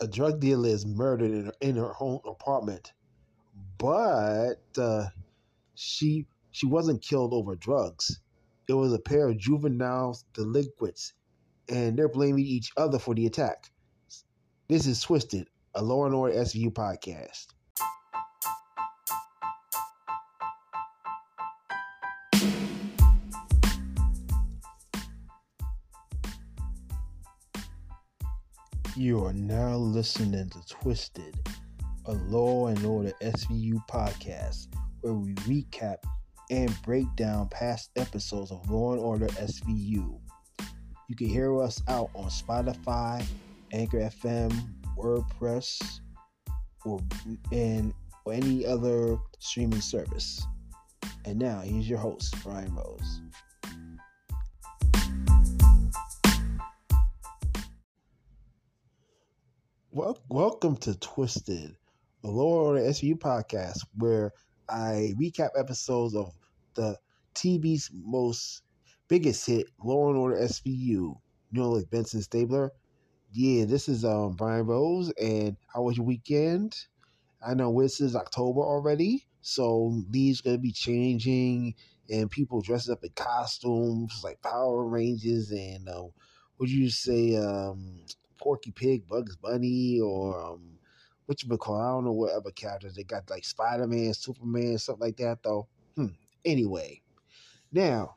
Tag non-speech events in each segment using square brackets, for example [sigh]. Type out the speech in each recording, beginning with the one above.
a drug dealer is murdered in her, in her home apartment, but uh, she she wasn't killed over drugs. It was a pair of juvenile delinquents, and they're blaming each other for the attack. This is Twisted, a Law and Order SVU podcast. You are now listening to Twisted, a Law and Order SVU podcast, where we recap and break down past episodes of Law and Order SVU. You can hear us out on Spotify, Anchor FM, WordPress, or and or any other streaming service. And now here's your host, Brian Rose. Well, welcome to Twisted, a Law Order SVU podcast, where I recap episodes of the TV's most biggest hit, Law and Order SVU. You know, like Benson Stabler. Yeah, this is um Brian Rose, and how was your weekend? I know this is October already, so these gonna be changing, and people dressing up in costumes like Power Rangers and uh, would you say um Porky Pig, Bugs Bunny, or um, what you call? I don't know what other characters they got, like Spider Man, Superman, stuff like that. Though, hmm. anyway, now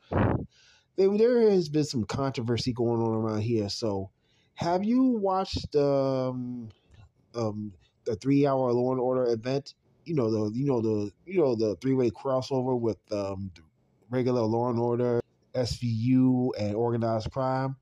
there, there has been some controversy going on around here. So, have you watched um, um, the three hour Law and Order event? You know the you know the you know the three way crossover with um, regular Law and Order, SVU, and organized crime.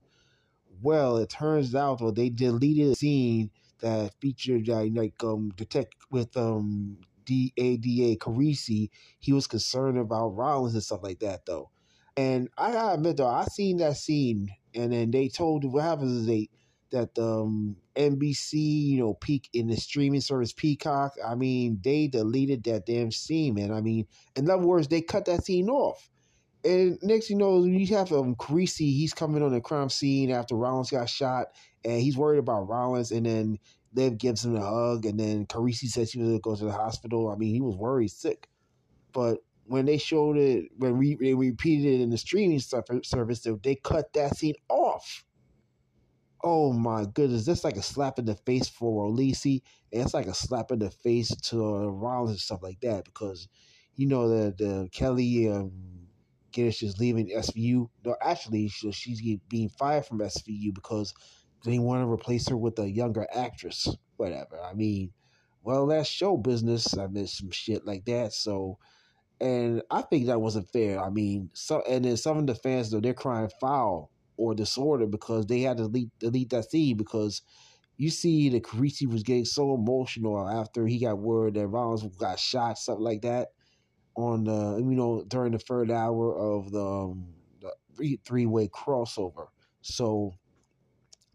Well, it turns out well, they deleted a scene that featured like um detect with um DADA Carisi. He was concerned about Rollins and stuff like that though. And I gotta admit though, I seen that scene and then they told what happens is they that um NBC, you know, peak in the streaming service Peacock, I mean, they deleted that damn scene, man. I mean, in other words, they cut that scene off. And next you know, you have um Carisi, he's coming on the crime scene after Rollins got shot, and he's worried about Rollins, and then Liv gives him a hug, and then Carisi says she was gonna go to the hospital. I mean, he was worried sick. But when they showed it, when we they repeated it in the streaming service, they cut that scene off. Oh my goodness, that's like a slap in the face for Rolisi, and it's like a slap in the face to uh, Rollins and stuff like that because you know the the Kelli um, Giddish is leaving SVU. No, actually, she's being fired from SVU because they want to replace her with a younger actress. Whatever. I mean, well, that's show business. I mean, some shit like that. So, and I think that wasn't fair. I mean, so and then some of the fans though they're crying foul or disorder because they had to delete, delete that scene because you see that Carisi was getting so emotional after he got word that Rollins got shot, something like that on the you know during the third hour of the, um, the three way crossover. So,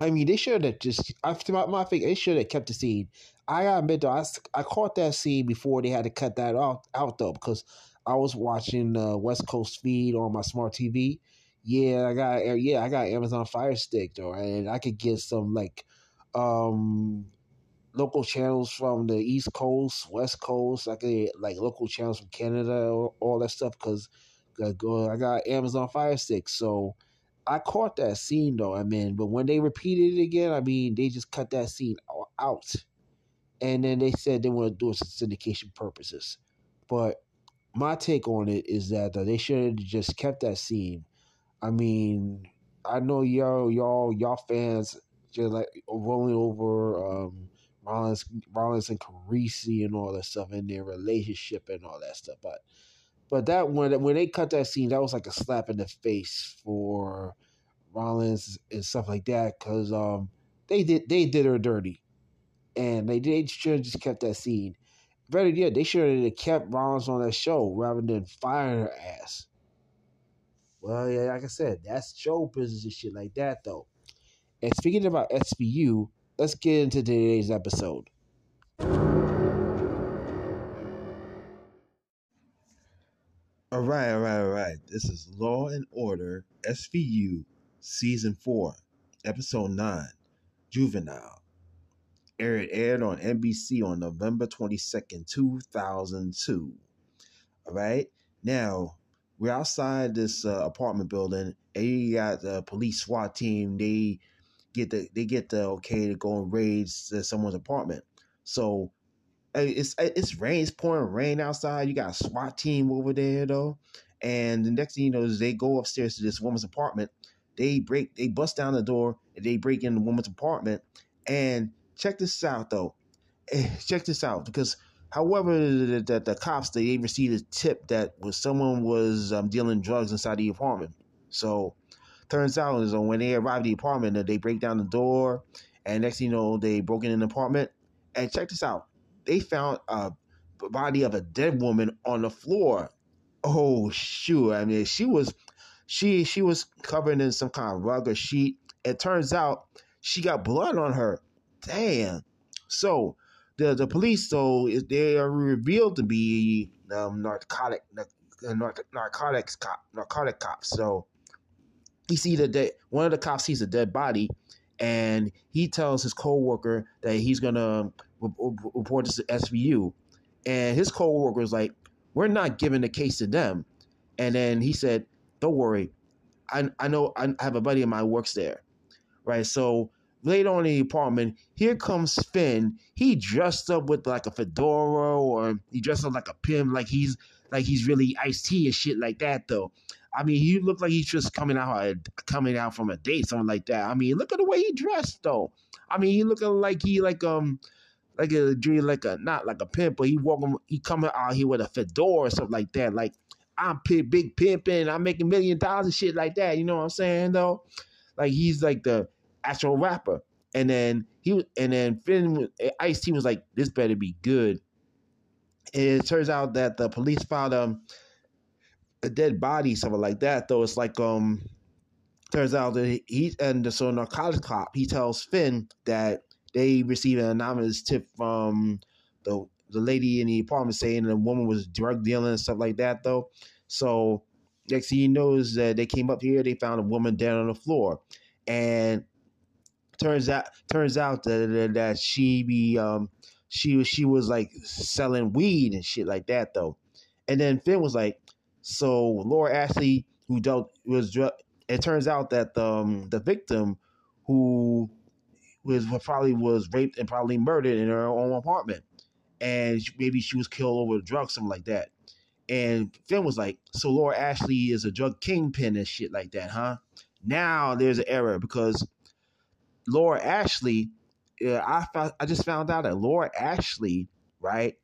I mean, they should have just. After my, my thing, they should have kept the scene. I gotta admit though, I, I caught that scene before they had to cut that out out though because I was watching uh, West Coast feed on my smart TV. Yeah, I got yeah, I got Amazon Fire Stick though, and I could get some like um local channels from the East Coast, West Coast. I could like local channels from Canada, all that stuff because I got Amazon Fire Stick. So I caught that scene though. I mean, but when they repeated it again, I mean, they just cut that scene out, and then they said they want to do it for syndication purposes. But my take on it is that uh, they should have just kept that scene. I mean, I know y'all, y'all, y'all fans just like rolling over. Um, Rollins, Rollins and Carisi and all that stuff in their relationship and all that stuff. But but that when when they cut that scene, that was like a slap in the face for Rollins and stuff like that because um they did they did her dirty, and they they should have just kept that scene. Better yet, they should have kept Rollins on that show rather than firing her ass. Well, yeah, like I said, that's show business and shit like that though. And speaking about SVU, let's get into today's episode. All right, all right, all right. This is Law and Order SVU Season 4, Episode 9 Juvenile. It aired on NBC on November 22nd, 2002. All right. Now, we're outside this uh, apartment building, and you got the police SWAT team. They get the they get the okay to go and raid someone's apartment. So it's it's rain, it's pouring rain outside. You got a SWAT team over there though, and the next thing you know is they go upstairs to this woman's apartment. They break, they bust down the door, and they break in the woman's apartment. And check this out though, eh, check this out because however the, the, the cops they received a tip that was someone was um, dealing drugs inside the apartment. So turns out is when they arrive at the apartment, they break down the door, and next thing you know they broke in an apartment. And check this out, they found a body of a dead woman on the floor. Oh shoot! I mean, she was she she was covered in some kind of rug or sheet. It turns out she got blood on her. Damn. So the the police, so they are revealed to be um, narcotic narcotics cop narcotic cops. So he see the dead one of the cops sees a dead body, and he tells his co-worker that he's gonna um, report this to SVU, and his co-worker is like, "We're not giving the case to them," and then he said, "Don't worry, I I know I have a buddy of mine works there, right? So later on in the apartment, here comes Fin. He dressed up with like a fedora, or he dressed up like a pimp, like he's like he's really Ice T and shit like that, though." I mean, he looked like he's just coming out coming out from a date, something like that. I mean, look at the way he dressed, though. I mean, he looking like he like um like a dream, like a not like a pimp, but he walking, he coming out here with a fedora or something like that. Like I'm big, pimping, I'm making million dollars and shit like that. You know what I'm saying though? Like he's like the actual rapper. And then he was, and then Fin Ice T was like, this better be good. And it turns out that the police found um a dead body, something like that. Though it's like um turns out that he and so narcotics cop he tells Fin that they received an anonymous tip from the the lady in the apartment saying the woman was drug dealing and stuff like that though. So next thing he knows that they came up here, they found a woman dead on the floor. And turns out turns out that that she be um she was she was like selling weed and shit like that though. And then Fin was like, so Laura Ashley, who dealt was it turns out that the um, the victim who was probably was raped and probably murdered in her own apartment, and maybe she was killed over drugs, something like that. And Fin was like, "So Laura Ashley is a drug kingpin and shit like that, huh?" Now there's an error because Laura Ashley, yeah, I found, I just found out that Laura Ashley, right,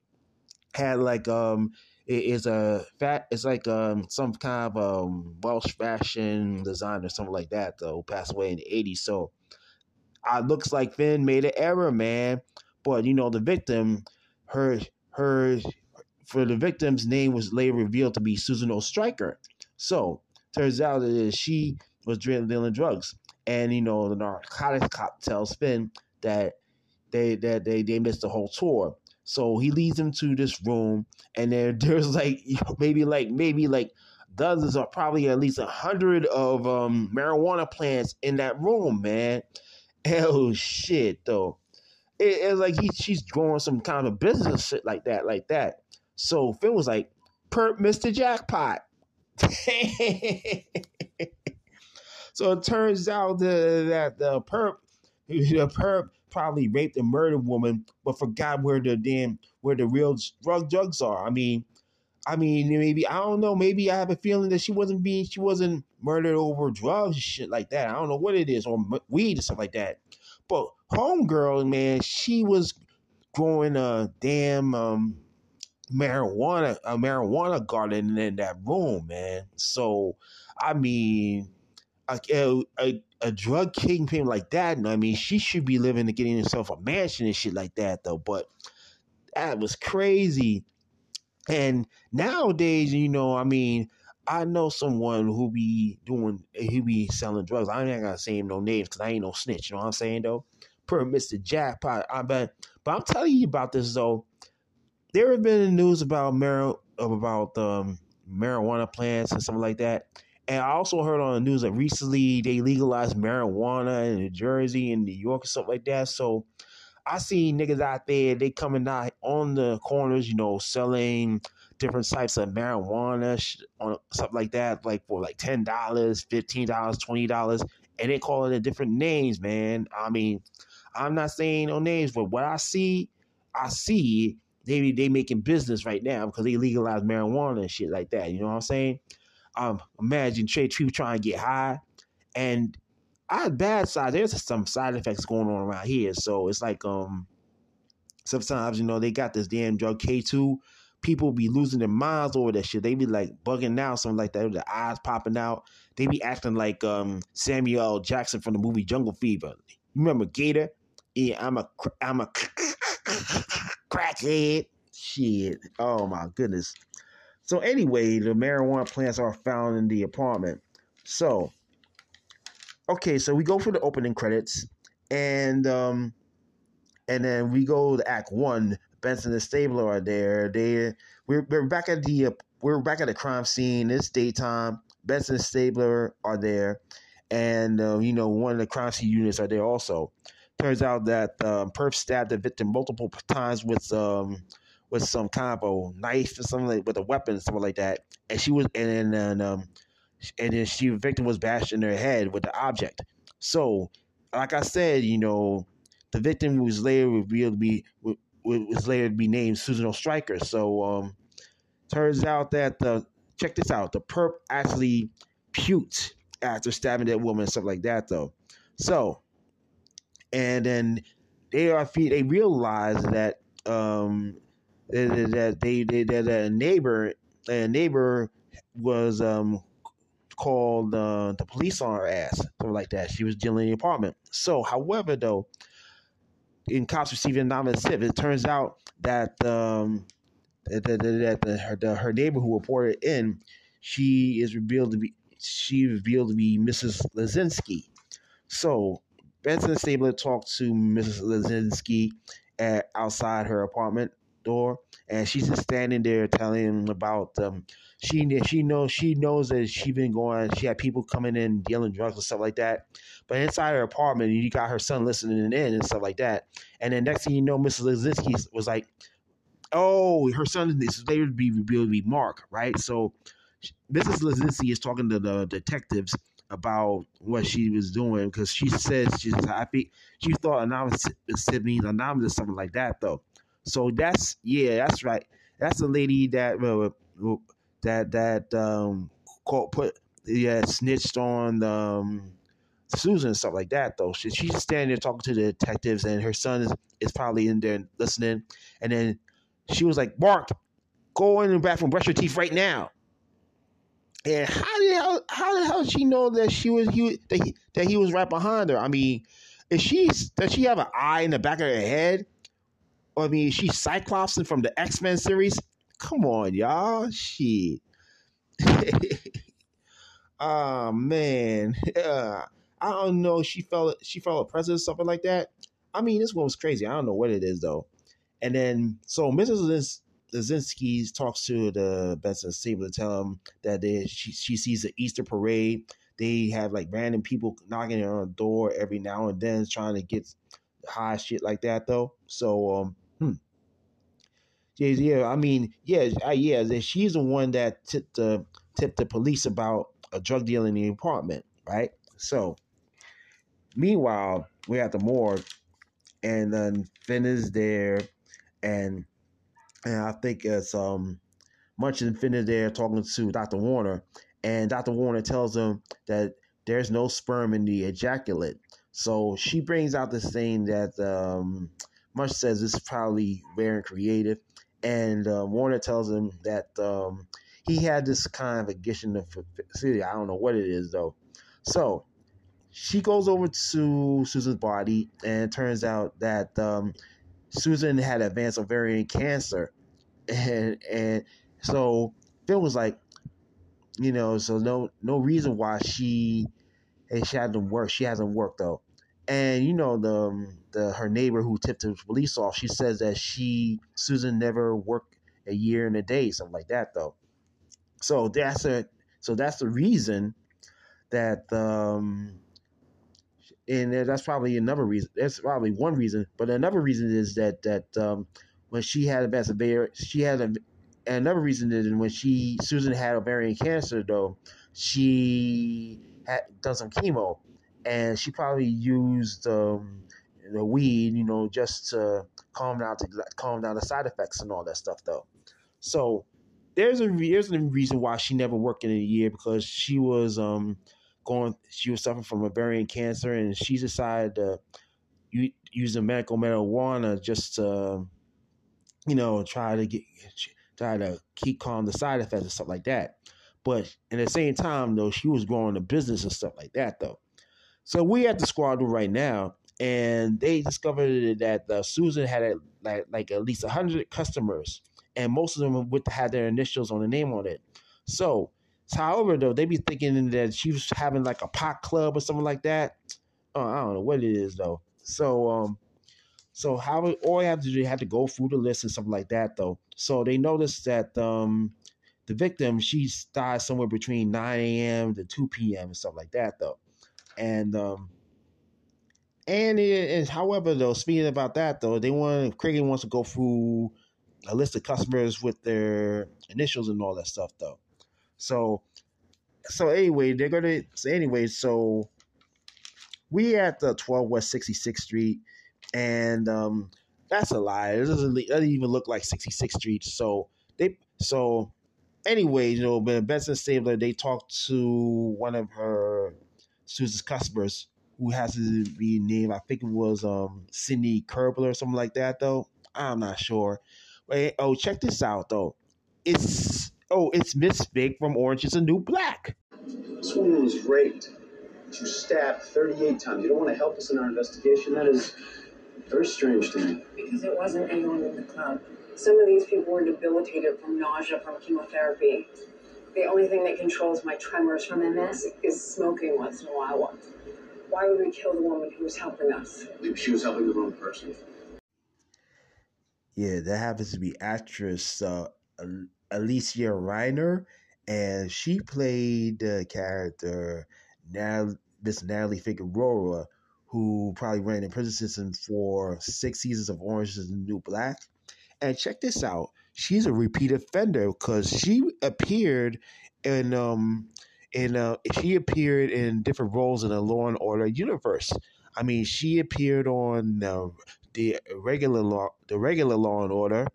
had like um it is a fat it's like um some kind of um Welsh fashion designer something like that though passed away in the 80s so uh, looks like Fin made an error, man. But you know, the victim, her her for the victim's name was later revealed to be Susan O'Striker. So turns out that she was dealing drugs, and you know, the narcotics cop tells Fin that they that they they missed the whole tour. So he leads them to this room, and there [laughs] there's like maybe like maybe like dozens or probably at least a hundred of um, marijuana plants in that room, man. [laughs] Oh shit, though. It, it's like he she's growing some kind of business shit like that, like that. So Fin was like, "Perp, Mister Jackpot." [laughs] so it turns out the, that the perp, the perp probably raped and murdered woman, but forgot where the damn where the real drug drugs are. I mean, I mean, maybe I don't know. Maybe I have a feeling that she wasn't being she wasn't murdered over drugs, shit like that. I don't know what it is, or weed or stuff like that. But homegirl, man, she was growing a damn um, marijuana a marijuana garden in that room, man. So I mean, a, a, a drug kingpin like that. and I mean, she should be living and getting herself a mansion and shit like that, though. But that was crazy. And nowadays, you know, I mean, I know someone who be doing, he be selling drugs. I ain't gonna say him no names because I ain't no snitch. You know what I'm saying though? Per Mr. Jackpot. I bet. But I'm telling you about this though. There have been news about mar- about um, marijuana plants and something like that. And I also heard on the news that recently they legalized marijuana in New Jersey and New York and stuff like that. So I see niggas out there, they coming out on the corners, you know, selling different types of marijuana, on something like that, like for like ten dollars, fifteen dollars, twenty dollars, and they call it different names, man. I mean, I'm not saying no names, but what I see, I see they they making business right now because they legalize marijuana and shit like that. You know what I'm saying? Um, imagine Trey Tree trying to get high, and I bad side. There's some side effects going on around here, so it's like um, sometimes you know they got this damn drug K two. People be losing their minds over that shit. They be like bugging out, something like that. Their eyes popping out. They be acting like um Samuel Jackson from the movie Jungle Fever. You remember Gator? Yeah, I'm a I'm a [laughs] crackhead. Shit. Oh my goodness. So anyway, the marijuana plants are found in the apartment. So okay, so we go for the opening credits, and um, and then we go to Act One. Benson and Stabler are there. They we're, we're back at the we're back at the crime scene. It's daytime. Benson and Stabler are there, and uh, you know one of the crime scene units are there also. Turns out that um, Perp stabbed the victim multiple times with um with some kind of knife or something like with a weapon, something like that. And she was and then um and then she victim was bashed in her head with the object. So, like I said, you know, the victim was later revealed to be was later to be named Susan O'Striker. So, um, turns out that the check this out, the perp actually puked after stabbing that woman and stuff like that, though. So, and then they are they realize that um that they, they that a neighbor a neighbor was um called uh, the police on her ass something like that she was dealing in the apartment so however though in cops receiving anonymous tip it turns out that um that, that, that the, her, the, her neighbor who reported in she is revealed to be she revealed to be Mrs. Lazinski so Benson Stabler talked to Mrs. Lazinski at, outside her apartment door, and she's just standing there telling him about um, she she knows she knows that she been going. She had people coming in dealing drugs and stuff like that. But inside her apartment, you got her son listening in and stuff like that. And then next thing you know, Mrs. Lazinski was like, "Oh, her son is later to be revealed to be Mark, right?" So Mrs. Lazinski is talking to the detectives about what she was doing because she says she's happy. She thought anonymous means anonymous or something like that though. So that's yeah, that's right. That's the lady that uh, that that um called put yeah snitched on um Susan and stuff like that though. She, she's standing there talking to the detectives and her son is, is probably in there listening. And then she was like, Mark, go in the bathroom, brush your teeth right now. And how the hell how the hell did she know that she was he that he, that he was right behind her? I mean, is she does she have an eye in the back of her head? I mean, she's Cyclops from the X Men series. Come on, y'all. Shit. oh [laughs] man. Yeah. [laughs] I don't know. She felt she felt oppressive, something like that. I mean, this one was crazy. I don't know what it is though. And then so Mrs. Lazinski talks to the Benson Stabler to tell him that they, she, she sees the Easter parade. They have like random people knocking on the door every now and then trying to get high shit like that though. So um hmm. Yeah, yeah. I mean, yeah, yeah. She's the one that tipped the tipped the police about a drug deal in the apartment, right? So, meanwhile, we're at the morgue, and then Fin is there, and and I think it's um Munch and Fin is there talking to Dr. Warner, and Dr. Warner tells him that there's no sperm in the ejaculate. So she brings out this thing that um, Munch says is probably very creative, and uh, Warner tells him that um, he had this kind of addiction to facility. I don't know what it is though. So she goes over to Susan's body, and it turns out that um, Susan had advanced ovarian cancer, and and so Phil was like, you know, so no no reason why she she hasn't worked. She hasn't worked though, and you know the um, the her neighbor who tipped the police off. She says that she Susan never worked a year and a day, something like that though. So that's a so that's the reason that um and that's probably another reason. That's probably one reason, but another reason is that that um, when she had a severe, she had a another reason is when she Susan had ovarian cancer though, she had done some chemo, and she probably used um, the weed, you know, just to calm down to calm down the side effects and all that stuff though. So there's a there's a reason why she never worked in a year because she was um going she was suffering from ovarian cancer and she decided to use the medical marijuana just to you know try to get try to keep calm the side effects and stuff like that. But at the same time though, she was growing a business and stuff like that though. So we at the squad right now, and they discovered that uh, Susan had a, like like at least hundred customers, and most of them would have their initials on the name on it. So, however, though they be thinking that she was having like a pot club or something like that. Uh, I don't know what it is though. So, um, so how all you have to do, you have to go through the list and something like that though. So they noticed that um, the victim she died somewhere between 9 a.m. to 2 p.m. and stuff like that though, and um, and it is, however, though, speaking about that, though, they want Craig wants to go through a list of customers with their initials and all that stuff, though. So, so anyway, they're gonna. So anyway, so we at the 12 West 66th Street, and um, that's a lie. It doesn't, it doesn't even look like 66th Street. So they, so anyway, you know, but Benson Stabler, they talked to one of her Susan's customers who has to be named. I think it was um Cindy Kerbler or something like that though. I'm not sure. Wait, oh, check this out though. It's oh, it's Miss Fig from Orange is a New Black. This woman was raped. She was stabbed 38 times. You don't want to help us in our investigation? That is very strange to me. Because it wasn't anyone in the club. Some of these people were debilitated from nausea from chemotherapy. The only thing that controls my tremors from MS is smoking once in a while. Why would we kill the woman who was helping us? Maybe she was helping the wrong person. Yeah, that happens to be actress uh, Alysia Reiner, and she played the character now Miss Natalie Figueroa, who probably ran the prison system for six seasons of Orange is the New Black. And check this out, she's a repeat offender because she appeared in um in uh, she appeared in different roles in the Law and Order universe. I mean, she appeared on uh, the regular law, the regular Law and Order,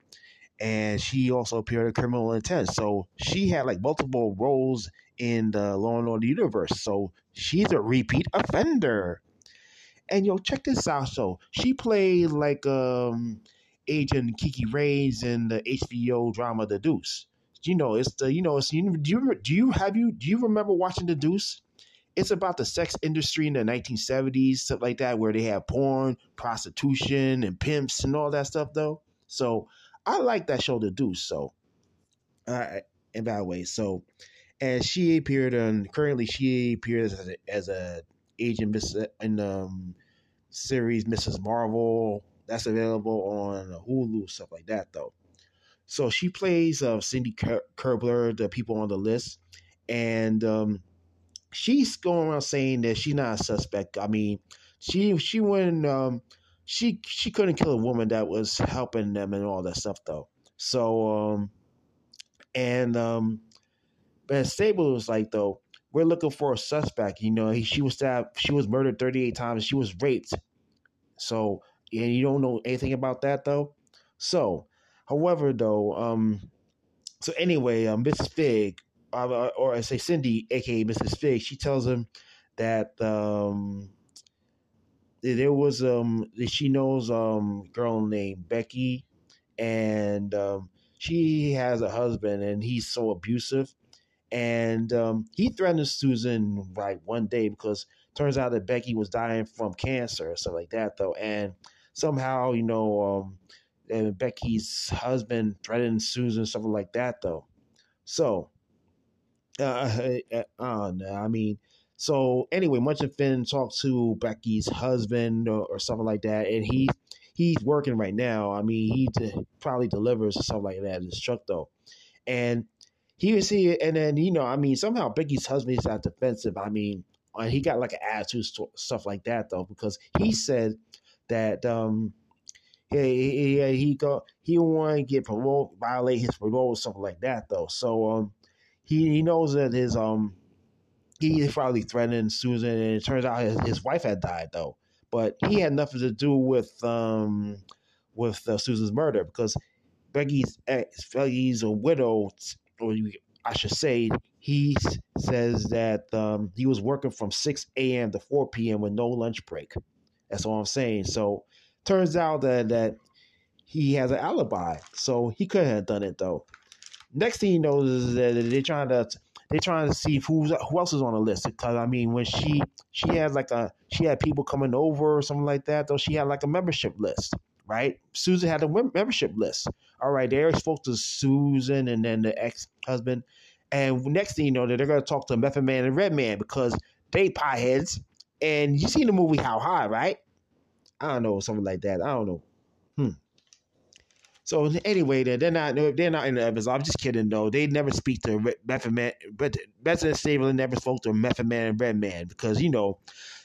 and she also appeared in Criminal Intent. So she had like multiple roles in the Law and Order universe. So she's a repeat offender. And yo, check this out. So she played like um Agent Kiki Reyes in the HBO drama The Deuce you know, it's the you know, it's you do you do you have you do you remember watching The Deuce? It's about the sex industry in the 1970s, stuff like that, where they have porn, prostitution, and pimps and all that stuff. Though, so I like that show, The Deuce. So, uh, in that way, so and she appeared on currently she appears as a, as a agent in the um, series Mrs. Marvel that's available on Hulu, stuff like that. Though, so she plays uh, Cindy Kerbler, the people on the list, and um, she's going around saying that she's not a suspect. I mean, she she went um, she she couldn't kill a woman that was helping them and all that stuff though. So um, and um, but Stabler was like though we're looking for a suspect. You know, he, she was stabbed, she was murdered thirty eight times, she was raped. So and you don't know anything about that though. So However, though, um, so anyway, um, Mrs. Fig, uh, or I say Cindy, aka Mrs. Fig, she tells him that um, there was um, she knows um, girl named Becky, and um, she has a husband, and he's so abusive, and um, he threatens Susan like one day because turns out that Becky was dying from cancer or something like that, though, and somehow you know um, and Becky's husband threatened Susan, something like that, though. So, uh, [laughs] uh, uh, I mean, so anyway, Munch and Fin talked to Becky's husband or, or, something like that, and he he's working right now. I mean, he de- probably delivers or something like that in his truck though, and he was here, and then you know, I mean, somehow Becky's husband is not defensive. I mean, and he got like an attitude stuff like that though because he said that um he he he go he want to get parole violate his parole or something like that though so um he he knows that his um he probably threatened Susan and it turns out his, his wife had died though but he had nothing to do with um with uh, Susan's murder because Becky's ex Becky's a widow or I should say he says that um, he was working from 6 a.m. to 4 p.m. with no lunch break. That's all I'm saying. So turns out that that he has an alibi, so he couldn't have done it though. Next thing he knows is that they're trying to they're trying to see who's who else is on the list. Because I mean, when she she had like a she had people coming over or something like that, though she had like a membership list, right? Susan had a membership list. All right, they spoke to Susan and then the ex husband, and next thing you know, they're to talk to Method Man and Redman because they pieheads. And you seen the movie How High, right? I don't know, something like that. I don't know. Hmm. So anyway, they're not they're not in the episode. I'm just kidding though. They never speak to Method Man, but Benson and Stabler never spoke to Method Man and Redman because you know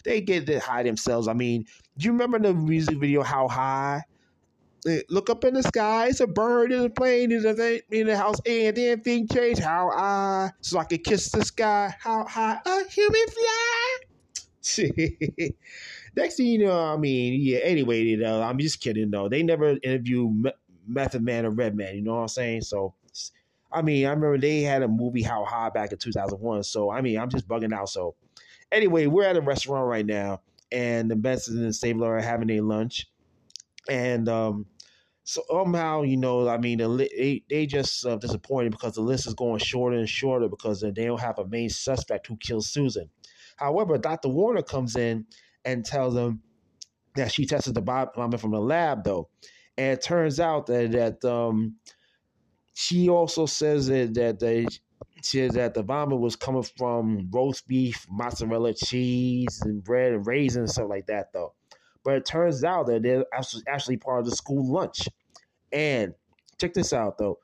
they get to hide themselves. I mean, do you remember the music video How High? look up in the sky. It's a bird in a plane in the, in the house, and then things change. How I so I can kiss the sky. How high a human fly. See [laughs] next thing you know, I mean, yeah. Anyway, you know, I'm just kidding though. They never interview Method Man or Redman. You know what I'm saying? So, I mean, I remember they had a movie How High back in 2001. So, I mean, I'm just bugging out. So, anyway, we're at a restaurant right now, and the Benson and Stabler are having a lunch, and um, so somehow, you know, I mean, they they just uh, disappointed because the list is going shorter and shorter because they don't have a main suspect who killed Susan. However, Dr. Warner comes in and tells them that she tested the vomit from the lab, though, and it turns out that that um, she also says that that they says that the vomit was coming from roast beef, mozzarella cheese, and bread and raisins and stuff like that, though. But it turns out that they're actually part of the school lunch. And check this out though.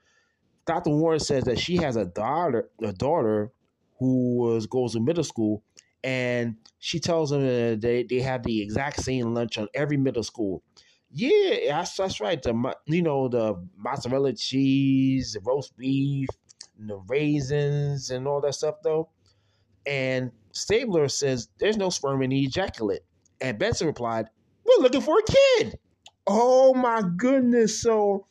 Dr. Warner says that she has a daughter, a daughter who was goes to middle school, and she tells them that they, they have the exact same lunch on every middle school. Yeah, that's, that's right. The you know the mozzarella cheese, the roast beef, the raisins, and all that stuff though. And Stabler says there's no sperm in the ejaculate, and Benson replied, we're looking for a kid. Oh my goodness. So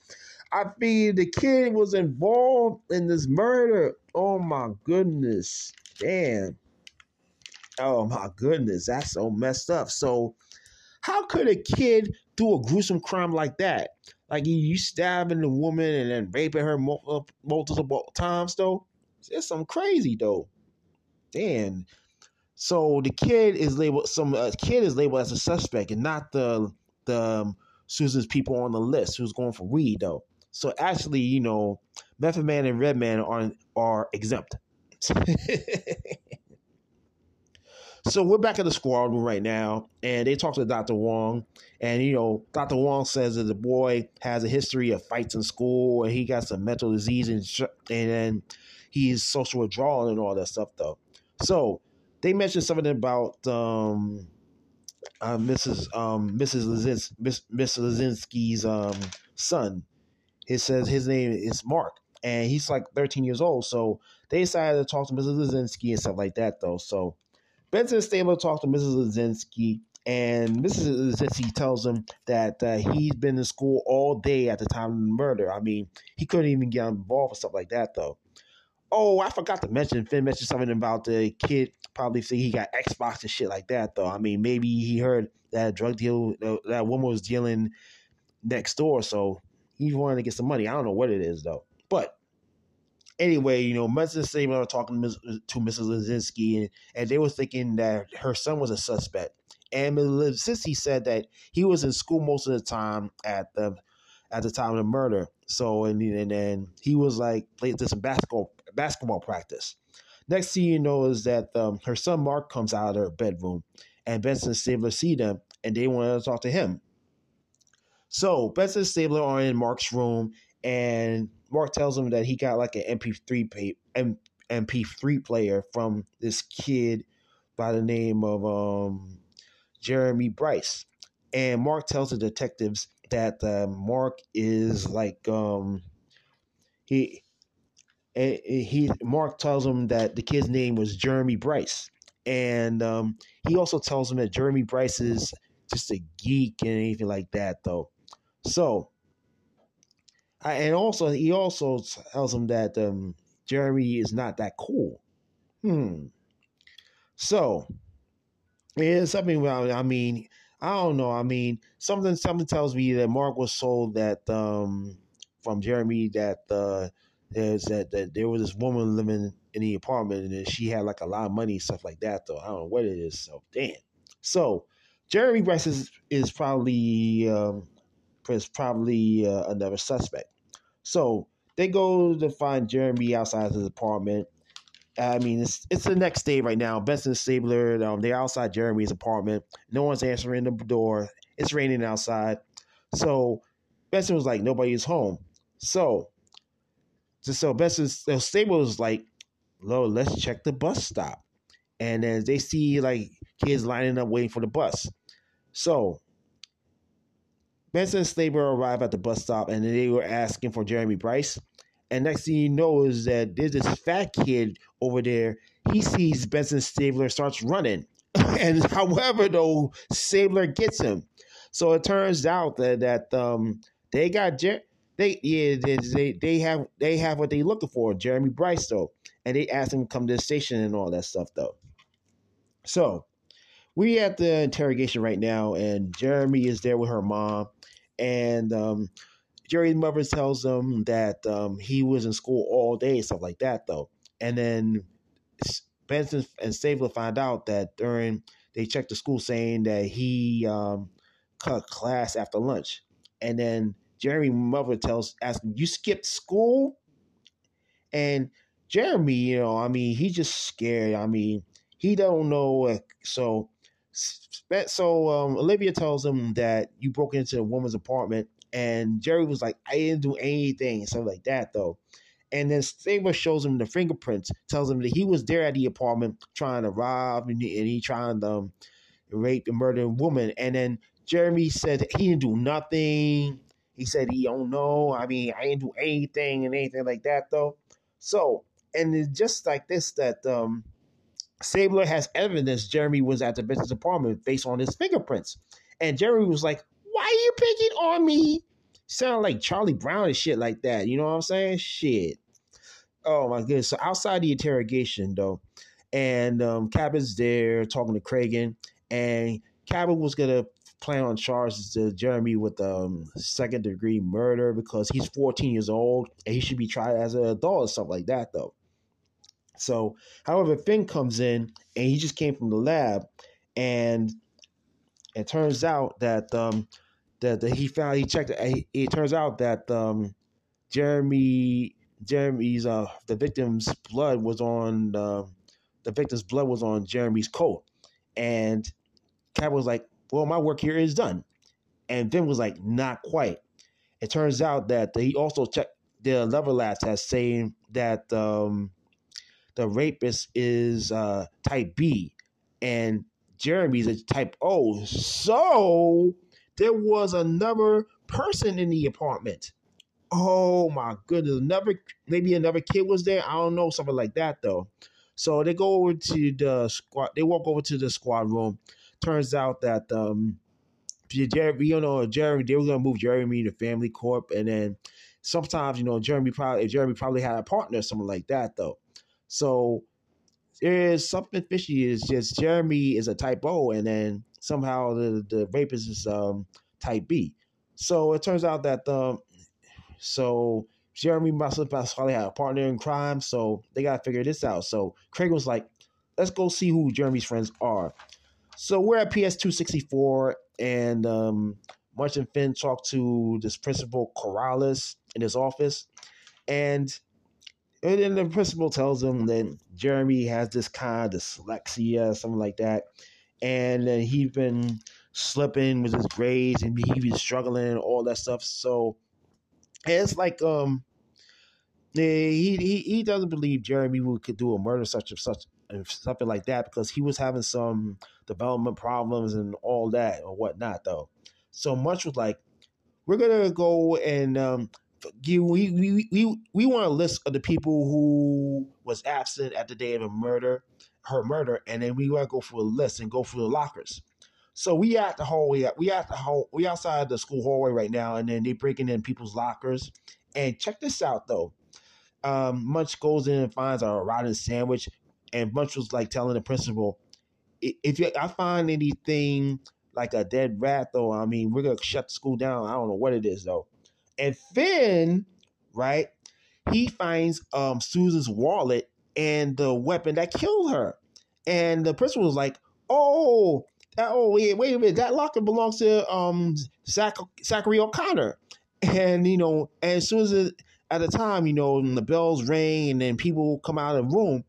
I figured the kid was involved in this murder. Oh my goodness. Damn. Oh my goodness. That's so messed up. So how could a kid do a gruesome crime like that? Like you stabbing the woman and then raping her multiple times though? It's some crazy though. Damn. So the kid is labeled some uh, kid is labeled as a suspect and not the the um, Susan's people on the list who's going for weed though. So actually, you know, Method Man and Redman are are exempt. [laughs] so we're back at the squad room right now, and they talk to Dr. Wong, and you know, Dr. Wong says that the boy has a history of fights in school, and he got some mental disease, and and then he's social withdrawal and all that stuff though. So they mentioned something about um, uh, Mrs. Um, Mrs. Lazins, Lazinski's um, son. It says his name is Mark, and he's like 13 years old. So they decided to talk to Mrs. Lazinski and stuff like that, though. So Benson Stabler talked to Mrs. Lazinski, and Mrs. Lazinski tells him that uh, he's been in school all day at the time of the murder. I mean, he couldn't even get involved with stuff like that, though. Oh, I forgot to mention. Fin mentioned something about the kid probably think he got Xbox and shit like that. Though I mean, maybe he heard that drug deal that woman was dealing next door, so he wanted to get some money. I don't know what it is though. But anyway, you know, Mrs. Saban was talking to Mrs. Lazinski, and, and they were thinking that her son was a suspect. And. Lazinski said that he was in school most of the time at the at the time of the murder. So and and then he was like did some basketball basketball practice. Next thing you know is that um, her son Mark comes out of her bedroom, and Benson Stabler see them, and they want to talk to him. So Benson Stabler are in Mark's room, and Mark tells him that he got like an MP3 pay, M, MP3 player from this kid by the name of um, Jeremy Bryce, and Mark tells the detectives that uh, Mark is like um, he he Mark tells him that the kid's name was Jeremy Bryce, and um, he also tells him that Jeremy Bryce is just a geek and anything like that, though. So, And also he also tells him that um, Jeremy is not that cool. Hmm. So, yeah, something. I mean, I don't know. I mean, something something tells me that Mark was sold that um, from Jeremy that uh, there's that, that there was this woman living in the apartment and she had like a lot of money stuff like that though. I don't know what it is. So damn. So Jeremy Bryce is, is probably um, is probably uh, another suspect. So they go to find Jeremy outside his apartment. I mean, it's it's the next day right now. Benson Stabler, um, they're outside Jeremy's apartment. No one's answering the door. It's raining outside. So Benson was like, nobody's home. So, so Benson so Stabler was like, Lo, let's check the bus stop. And then they see like kids lining up waiting for the bus. So Benson and Stabler arrive at the bus stop and they were asking for Jeremy Bryce. And next thing you know is that there's this fat kid over there. He sees Benson Stabler starts running. [laughs] and however though Stabler gets him. So it turns out that that um they got Jer- they yeah they, they have they have what they looking for Jeremy Bryce though and they asked him to come to the station and all that stuff though. So we at the interrogation right now and Jeremy is there with her mom and um Jerry's mother tells him that um, he was in school all day stuff like that, though. And then Benson and Stabler find out that during they checked the school saying that he um, cut class after lunch. And then Jeremy's mother tells, asking, "You skipped school?" And Jeremy, you know, I mean, he's just scared. I mean, he don't know. So, so um, Olivia tells him that you broke into a woman's apartment and Jerry was like, I didn't do anything, stuff like that, though. And then Stabler shows him the fingerprints, tells him that he was there at the apartment trying to rob and he, and he trying to um, rape and murder a woman. And then Jeremy said he didn't do nothing. He said he don't know. I mean, I didn't do anything and anything like that, though. So, and it's just like this that um, Stabler has evidence Jeremy was at the business apartment based on his fingerprints. And Jeremy was like, why are you picking on me? Sound like Charlie Brown and shit like that. You know what I'm saying? Shit. Oh my goodness. So outside the interrogation though, and um Cabot's there talking to Cragen, and Cabot was gonna plan on charges to Jeremy with um second degree murder because he's 14 years old and he should be tried as an adult or something like that though. So, however, Fin comes in and he just came from the lab, and it turns out that um, that, that he found he checked it, it turns out that um, Jeremy Jeremy's uh the victim's blood was on uh, the victim's blood was on Jeremy's coat. And Cap was like well my work here is done. And Fin was like not quite. It turns out that he also checked the level lab test saying that um, the rapist is uh, type B and Jeremy's a type O so there was another person in the apartment. Oh my goodness, another maybe another kid was there. I don't know, something like that though. So they go over to the squad. They walk over to the squad room. Turns out that um, Jeremy, you know, Jeremy, they were gonna move Jeremy to Family Court, and then sometimes you know Jeremy probably Jeremy probably had a partner or something like that though. So there's something fishy. Is just Jeremy is a type O, and then somehow the the rapist is um, type B. So it turns out that um, so Jeremy must have probably had a partner in crime, so they gotta figure this out. So Craig was like, "Let's go see who Jeremy's friends are." So we're at PS two sixty four, and um, Munch and Fin talk to this principal Corrales in his office, and and then the principal tells him that Jeremy has this kind of dyslexia, something like that, and uh, he's been slipping with his grades and he was struggling and all that stuff. So it's like um he he he doesn't believe Jeremy could do a murder such of such and something like that because he was having some development problems and all that or whatnot though. So Munch was like, "We're gonna go and um, we we we, we want a list of the people who was absent at the day of the murder, her murder, and then we want to go through a list and go through the lockers." So we at the hallway, we at the hall, we outside the school hallway right now, and then they breaking in people's lockers. And check this out though, um, Munch goes in and finds a rotten sandwich, and Munch was like telling the principal, "If you, I find anything like a dead rat, though, I mean, we're gonna shut the school down. I don't know what it is though." And Fin, right, he finds um Susan's wallet and the weapon that killed her, and the principal was like, "Oh." That, oh wait, wait a minute! That locker belongs to um Zach, Zachary O'Connor, [laughs] and you know, and as soon as it, at the time, you know, and the bells ring and then people come out of the room,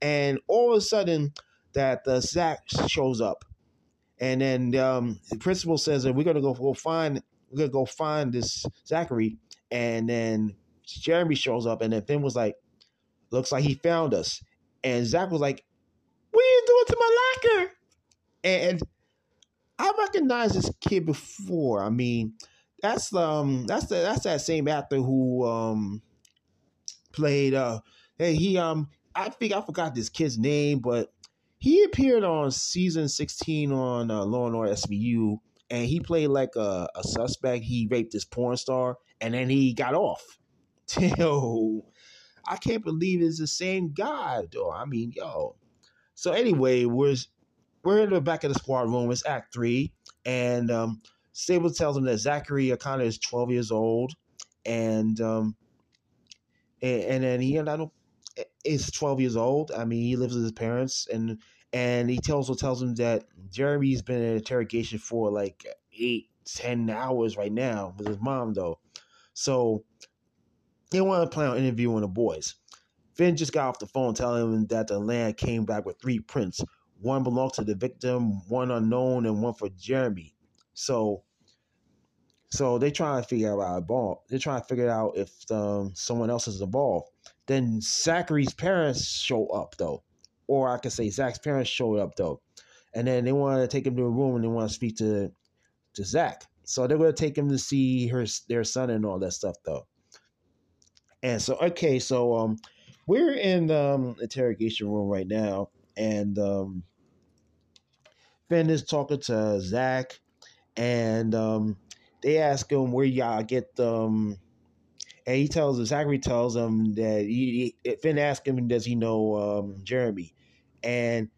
and all of a sudden, that the Zach shows up, and then um, the principal says that we're gonna go go find we're gonna go find this Zachary, and then Jeremy shows up, and then Fin was like, "Looks like he found us," and Zach was like, "What are you doing to my locker?" And I recognized this kid before. I mean, that's um that's the that's that same actor who um played uh hey he um I think I forgot this kid's name, but he appeared on season 16 on uh, Law and Order SVU, and he played like a, a suspect. He raped this porn star, and then he got off. [laughs] Yo, I can't believe it's the same guy, though. I mean, yo. So anyway, we're we're in the back of the squad room. It's Act Three, and um, Sable tells him that Zachary O'Connor is 12 years old, and um, and, and then he and I don't is 12 years old. I mean, he lives with his parents, and and he also tells him that Jeremy's been in interrogation for like eight, ten hours right now with his mom, though. So they want to plan on interviewing the boys. Fin just got off the phone telling him that the land came back with three prints. One belonged to the victim, one unknown, and one for Jeremy. So, so they try to figure out involved. They're trying to figure out if um, someone else is involved. Then Zachary's parents show up though, or I could say Zach's parents showed up though, and then they want to take him to a room and they want to speak to to Zach. So they're going to take him to see her their son and all that stuff though. And so okay, so um, we're in the um, interrogation room right now, and um, Fin is talking to Zach and um, they ask him where y'all get them. And he tells them, Zachary tells him that he, he Fin asks him, does he know um, Jeremy? And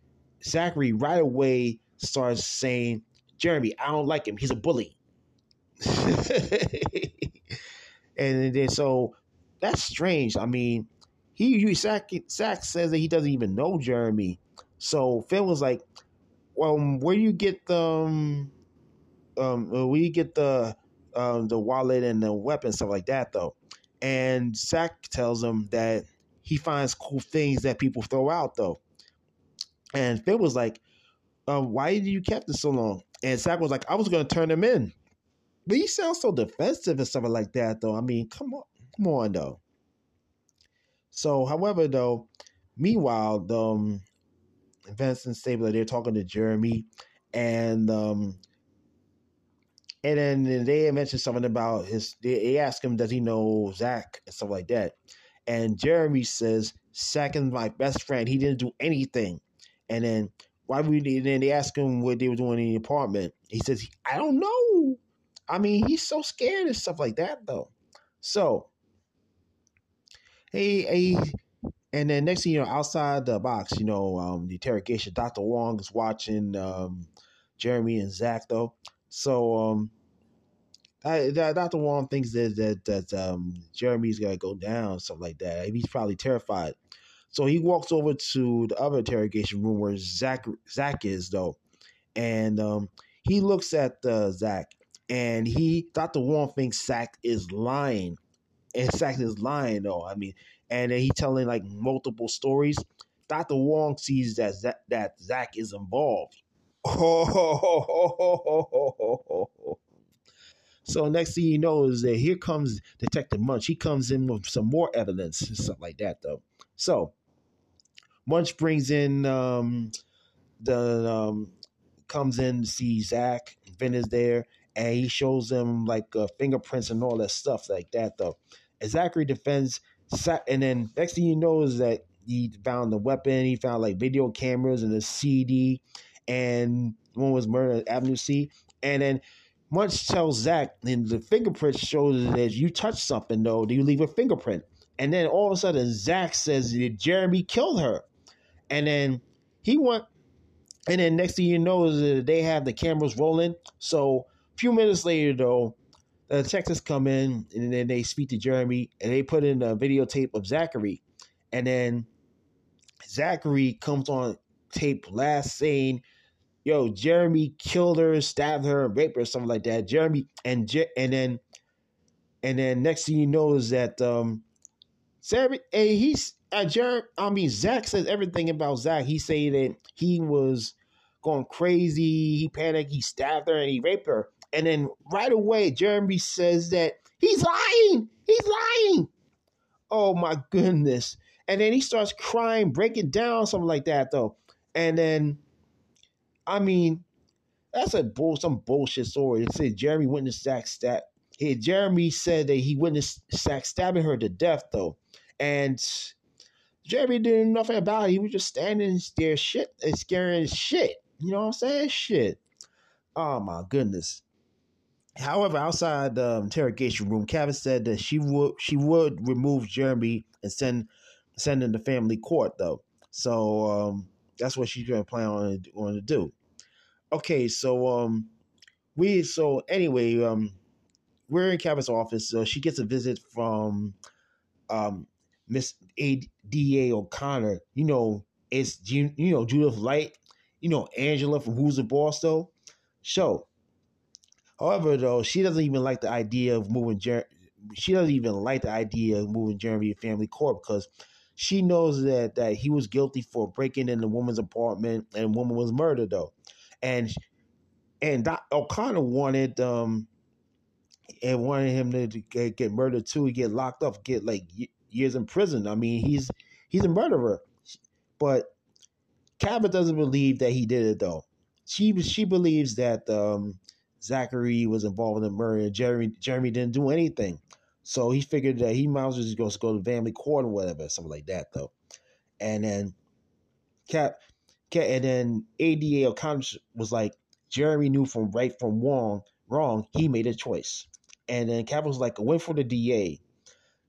Zachary right away starts saying, Jeremy, I don't like him. He's a bully. [laughs] and then so that's strange. I mean, he Zach, Zach says that he doesn't even know Jeremy. So Fin was like, "Well, where do you get the um, um, we get the um, the wallet and the weapon stuff like that though. And Zach tells him that he finds cool things that people throw out though. And Phil was like, um, "Why did you kept it so long?" And Zach was like, "I was to turn him in." But he sounds so defensive and stuff like that though. I mean, come on, come on though. So, however, though, meanwhile, the um, Vincent Stabler they're talking to Jeremy, and um, and then they mentioned something about his. They ask him, does he know Zach and stuff like that. And Jeremy says, Zach is my best friend. He didn't do anything. And then why we? Then they ask him what they were doing in the apartment. He says, I don't know. I mean, he's so scared and stuff like that, though. So, hey, hey, and then next thing you know, outside the box, you know, um, the interrogation, Dr. Wong is watching um, Jeremy and Zach, though. So um, I, Dr. Wong thinks that that that um, Jeremy's gonna go down, something like that. He's probably terrified. So he walks over to the other interrogation room where Zach Zach is though, and um, he looks at uh, Zach, and he Dr. Wong thinks Zach is lying, and Zach is lying though. I mean, and then he's telling like multiple stories. Dr. Wong sees that Zach, that Zach is involved. So next thing you know is that here comes Detective Munch. He comes in with some more evidence and stuff like that, though. So Munch brings in um, the um, comes in to see Zach. Fin is there, and he shows them like uh, fingerprints and all that stuff like that. Though, and Zachary defends, and then next thing you know is that he found the weapon. He found like video cameras and a CD, and one was murder at Avenue C. And then Munch tells Zach, and the fingerprint shows that you touch something though, do you leave a fingerprint? And then all of a sudden, Zach says that Jeremy killed her, and then he went. And then next thing you know is that they have the cameras rolling. So a few minutes later, though, the detectives come in and then they speak to Jeremy and they put in a videotape of Zachary. And then Zachary comes on tape last saying, "Yo, Jeremy killed her, stabbed her, and raped her, something like that." Jeremy and and then and then next thing you know is that um, Sarah, and he's uh. I mean, Zach says everything about Zach. He say that he was going crazy, he panicked, he stabbed her, and he raped her. And then right away, Jeremy says that he's lying. He's lying. Oh my goodness. And then he starts crying, breaking down, something like that, though. And then, I mean, that's a bull, some bullshit story. It said Jeremy witnessed Zach stab. Hey, Jeremy said that he witnessed Zach stabbing her to death, though. And Jeremy didn't know nothing about it. He was just standing there, shit, and scaring shit. You know what I'm saying? Shit. Oh my goodness. However, outside the interrogation room, Kevin said that she would she would remove Jeremy and send sending the family court though. So um, that's what she's gonna plan on on to do. Okay, so um, we so anyway um, we're in Kevin's office. So she gets a visit from um Miss A D A O'Connor. You know, it's you know Judith Light. You know Angela from Who's the Boss though. So, however, though she doesn't even like the idea of moving. Jer- she doesn't even like the idea of moving Jeremy and family court because she knows that that he was guilty for breaking in the woman's apartment and woman was murdered though, and and Doc O'Connor wanted um and wanted him to get, get murdered too, get locked up, get like years in prison. I mean, he's he's a murderer, but Cabot doesn't believe that he did it though. She she believes that um, Zachary was involved in the murder. Jeremy Jeremy didn't do anything. So he figured that he might as well just go, to family court or whatever, something like that, though. And then Cap, Cap and then ADA O'Connor was like, Jeremy knew from right from wrong, wrong. He made a choice. And then Cap was like, went for the DA.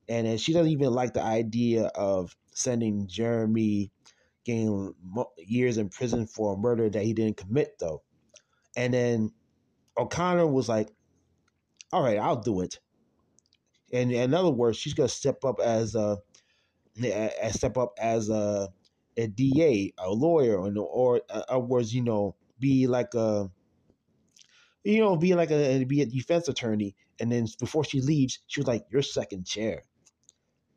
And then she doesn't even like the idea of sending Jeremy getting years in prison for a murder that he didn't commit, though. And then O'Connor was like, all right, I'll do it. And in other words, she's gonna step up as a, a step up as a, a DA, a lawyer, or, or uh, other words, you know, be like a, you know, be like a be a defense attorney. And then before she leaves, she was like, "Your second chair,"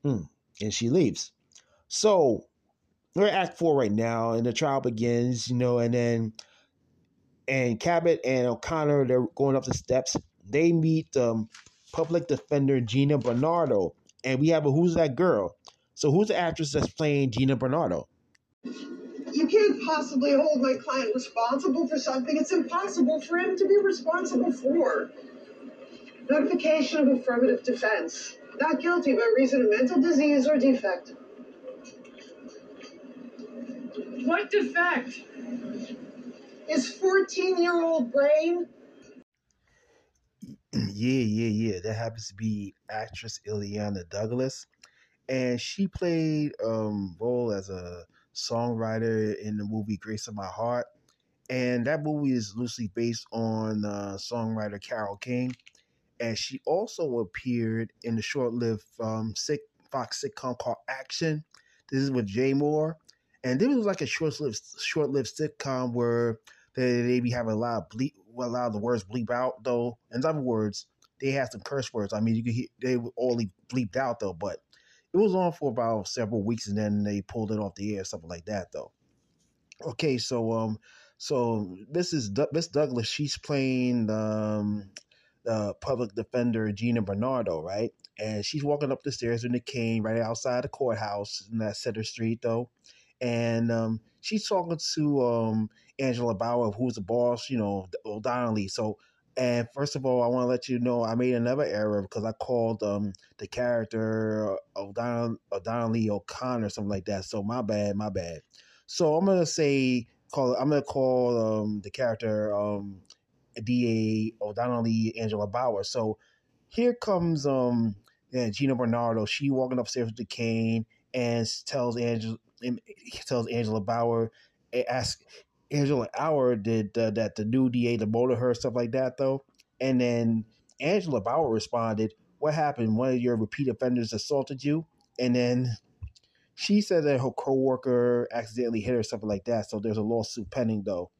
hmm. and she leaves. So we're at Act Four right now, and the trial begins. You know, and then and Cabot and O'Connor they're going up the steps. They meet um, public defender Gina Bernardo, and we have a Who's That Girl? So who's the actress that's playing Gina Bernardo? You can't possibly hold my client responsible for something it's impossible for him to be responsible for. Notification of affirmative defense. Not guilty by reason of mental disease or defect. What defect? His 14 year old brain yeah, yeah, yeah. That happens to be actress Illeana Douglas, and she played um role as a songwriter in the movie Grace of My Heart, and that movie is loosely based on uh, songwriter Carole King, and she also appeared in the short-lived um, sick Fox sitcom called Action. This is with Jay Mohr, and this was like a short-lived short-lived sitcom where they be having a lot of bleep a lot of the words bleep out though. In other words, they had some curse words. I mean, you could hear they were only bleeped out though, but it was on for about several weeks and then they pulled it off the air, something like that though. Okay, so um, so this is Miss Douglas. She's playing um the public defender Gina Bernardo, right? And she's walking up the stairs in the cane right outside the courthouse in that Center Street though. And um, she's talking to um, Angela Bower, who's the boss, you know, O'Donnelly. So, and first of all, I want to let you know I made another error because I called um, the character O'Donnell, O'Donnelly O'Connor, something like that. So my bad, my bad. So I'm gonna say call. I'm gonna call um, the character um, D.A. O'Donnelly Angela Bower. So here comes um, yeah, Gina Bernardo. She walking upstairs with the cane and tells Angela tells Angela Bower ask Angela Bower did uh, that the new DA demoted her stuff like that though, and then Angela Bower responded, "What happened? One of your repeat offenders assaulted you?" And then she said that her coworker accidentally hit her, something like that. So there's a lawsuit pending though.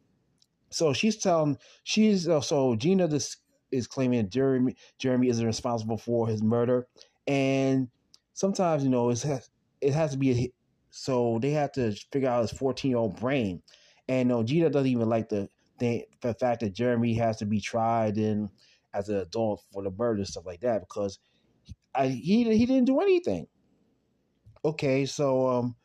So she's telling she's uh, so Gina this is claiming Jeremy Jeremy is responsible for his murder, and sometimes you know it has it has to be a so they have to figure out his 14 year old brain, and no Gina doesn't even like the the, the fact that Jeremy has to be tried and as an adult for the murder and stuff like that because I, he he didn't do anything. Okay, so um,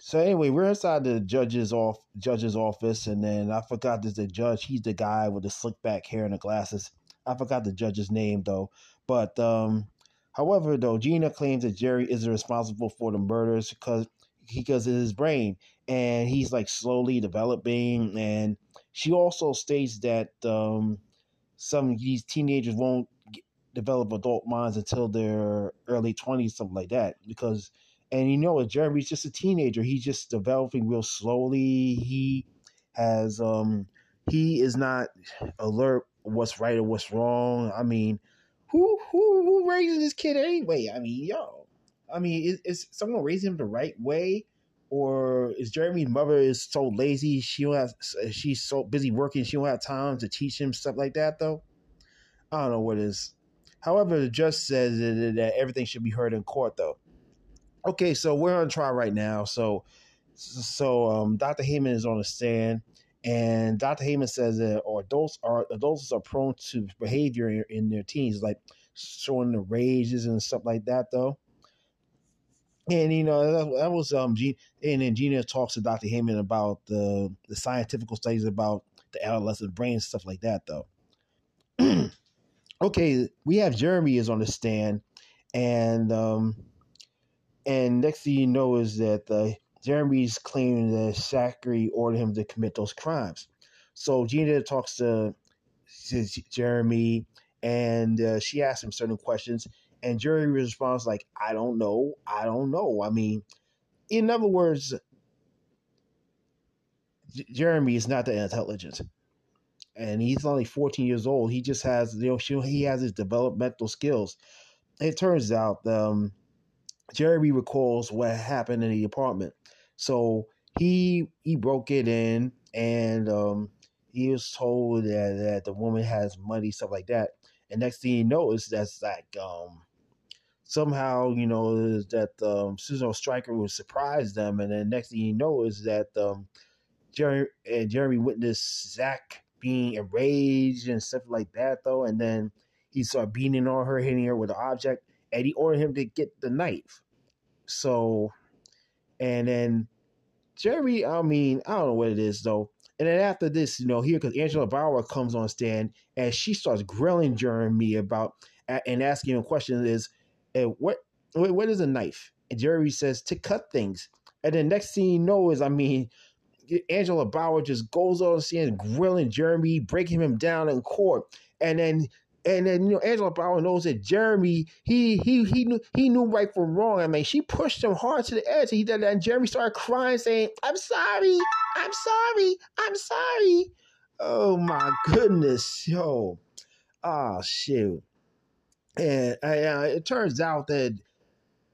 so anyway, we're inside the judge's off judge's office, and then I forgot there's the judge. He's the guy with the slick back hair and the glasses. I forgot the judge's name though. But um, however, though Gina claims that Jerry is responsible for the murders because because of his brain, and he's like slowly developing. And she also states that um, some of these teenagers won't develop adult minds until their early twenties, something like that, because and you know, Jeremy's just a teenager. He's just developing real slowly. He has um he is not alert what's right or what's wrong. I mean, who who who raises this kid anyway? I mean, yo. I mean, is, is someone raising him the right way? Or is Jeremy's mother is so lazy she don't have she's so busy working she don't have time to teach him stuff like that though? I don't know what is. However, the judge says that, that everything should be heard in court though okay, so we're on trial right now. So, so um, Dr. Heyman is on the stand, and Dr. Heyman says that or adults are adults are prone to behavior in, in their teens, like showing the rages and stuff like that, though. And you know that, that was um, and then Gina talks to Dr. Heyman about the the scientific studies about the adolescent brain and stuff like that, though. [clears throat] okay, we have Jeremy is on the stand, and um, and next thing you know is that uh, Jeremy's claiming that Zachary ordered him to commit those crimes. So Gina talks to Jeremy, and uh, she asks him certain questions, and Jeremy responds like, "I don't know, I don't know." I mean, in other words, J- Jeremy is not that intelligent, and he's only 14 years old. He just has, you know, he has his developmental skills. It turns out, um, Jeremy recalls what happened in the apartment. So he he broke it in and um, he was told that, that the woman has money, stuff like that. And next thing you know is that's like um, somehow, you know, that um, Susan Stryker would surprise them. And then next thing you know is that um, Jeremy, and Jeremy witnessed Zach being enraged and stuff like that, though. And then he started beating on her, hitting her with an object and he ordered him to get the knife. So, and then Jeremy, I mean, I don't know what it is though. And then after this, you know, here because Angela Bower comes on stand and she starts grilling Jeremy about and asking him questions is, hey, what what is a knife? And Jeremy says to cut things. And then next thing you know is, I mean, Angela Bower just goes on stand grilling Jeremy, breaking him down in court. And then and then you know Angela Bower knows that Jeremy he he he knew he knew right from wrong. I mean, she pushed him hard to the edge. He did that, and Jeremy started crying, saying, "I'm sorry, I'm sorry, I'm sorry." Oh my goodness, yo, oh, shoot. And uh, it turns out that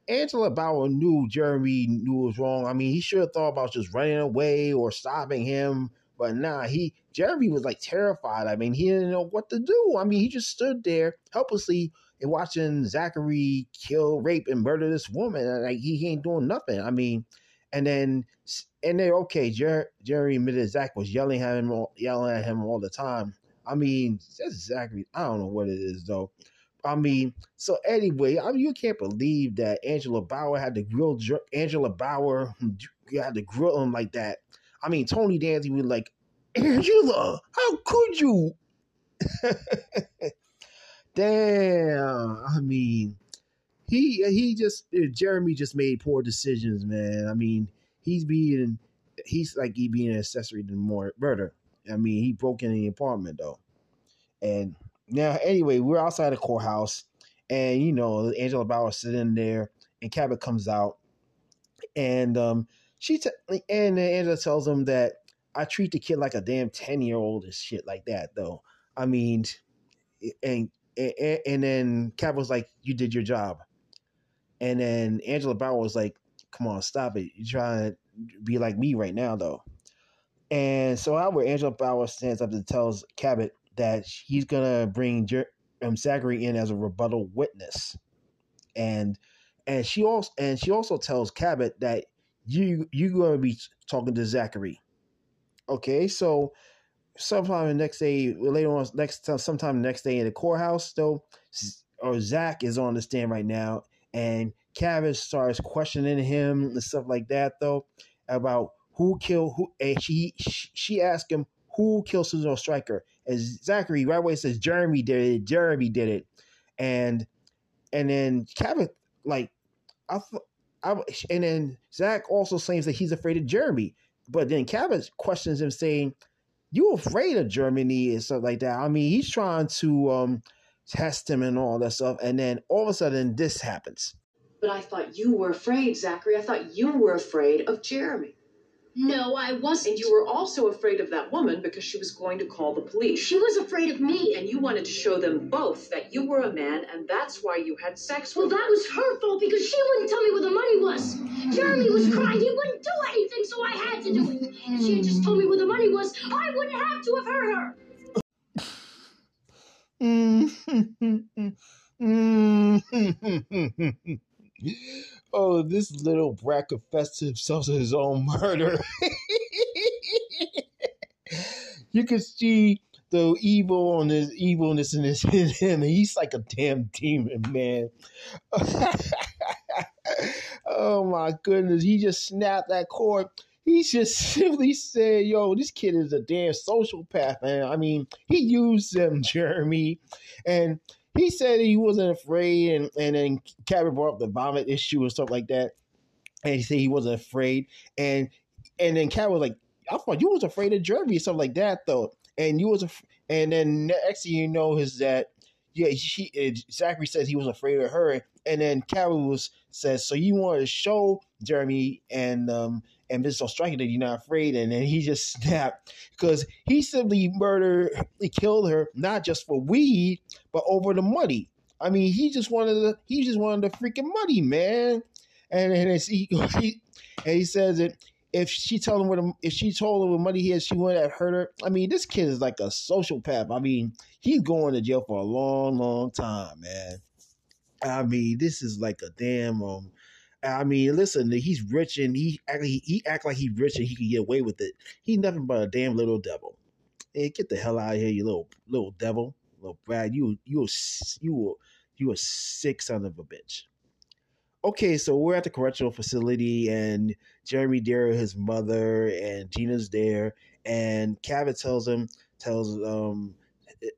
Angela Bower knew Jeremy knew was wrong. I mean, he should have thought about just running away or stopping him but nah, he Jeremy was like terrified. I mean, he didn't know what to do. I mean, he just stood there helplessly and watching Zachary kill, rape, and murder this woman. And like he ain't doing nothing. I mean, and then and then okay, Jer- Jerry admitted Zach was yelling at him, yelling at him all the time. I mean, that's Zachary. I don't know what it is though. I mean, so anyway, I mean, you can't believe that Angela Bower had to grill Angela Bower hmm, you had to grill him like that. I mean, Tony Danza was like, [clears throat] Angela, how could you? [laughs] Damn. I mean, he he just eh, Jeremy just made poor decisions, man. I mean, he's being he's like he being an accessory to more murder. I mean, he broke in the apartment though, and now anyway, we're outside the courthouse, and you know Angela Bower sitting there, and Cabot comes out, and um, she t- and Angela tells him that I treat the kid like a damn ten year old and shit like that though. I mean, and and, and then Cabot was like, "You did your job," and then Angela Bower was like, "Come on, stop it! You're trying to be like me right now, though." And so however, Angela Bower stands up and tells Cabot that he's gonna bring Jer- um, Zachary in as a rebuttal witness, and and she also and she also tells Cabot that you you're gonna be talking to Zachary. Okay, so sometime the next day, later on, next time, sometime the next day in the courthouse, though, or Zach is on the stand right now, and Cabot starts questioning him and stuff like that, though, about who killed who, and she she asked him who killed Susan Stryker, and Zachary right away says Jeremy did it, Jeremy did it, and and then Cabot like I, I and then Zach also claims that he's afraid of Jeremy, but then Cabot questions him saying you afraid of Jeremy and stuff like that. I mean, he's trying to um, test him and all that stuff, and then all of a sudden this happens. But I thought you were afraid, Zachary. I thought you were afraid of Jeremy. No, I wasn't. And you were also afraid of that woman because she was going to call the police. She was afraid of me. And you wanted to show them both that you were a man, and that's why you had sex well, with Well, that was her fault because she wouldn't tell me where the money was. Jeremy was crying. He wouldn't do anything, so I had to do it. If she had just told me where the money was, I wouldn't have to have hurt her. [laughs] Mm-hmm. Mm-hmm. Mm-hmm. Oh, this little brat confessed himself to his own murder. [laughs] you can see the evil on his evilness in his in him. He's like a damn demon, man. [laughs] oh my goodness. He just snapped that cord. He just simply said, yo, this kid is a damn sociopath, man. I mean, he used them, [laughs] Jeremy. And he said he wasn't afraid, and, and then Cabot brought up the vomit issue and stuff like that. And he said he wasn't afraid. And and then Cabot was like, I thought you was afraid of Jeremy something like that, though. And you was, af- and then next thing you know is that yeah, she Zachary says he was afraid of her, and then Carol was says, so you want to show Jeremy and um and Mr. Stryker that you're not afraid, and then he just [laughs] snapped because he simply murdered, he killed her not just for weed, but over the money. I mean, he just wanted the he just wanted the freaking money, man. And and he, [laughs] he and he says that if she told him what if she told him what money he had, she wouldn't have hurt her. I mean, this kid is like a sociopath. I mean, he's going to jail for a long, long time, man. I mean, this is like a damn. Um, I mean, listen, he's rich and he act he, he act like he's rich and he can get away with it. He's nothing but a damn little devil. Hey, get the hell out of here, you little little devil, little Brad. You you you you a sick son of a bitch okay, so we're at the correctional facility, and Jeremy there, his mother, and Gina's there, and Cabot tells him tells um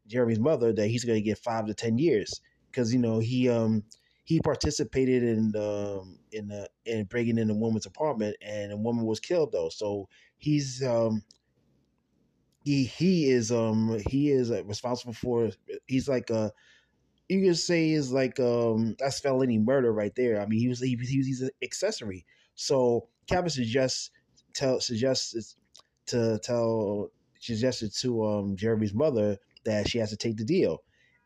Jeremy's mother that he's going to get five to ten years because you know he um he participated in um in the in breaking in a woman's apartment, and a woman was killed though, so he's um he he is um he is responsible for he's like a you can say is like um that's felony murder right there. I mean, he was he, he was he's an accessory. So Cabot suggests tell suggests to tell suggested to um Jeremy's mother that she has to take the deal.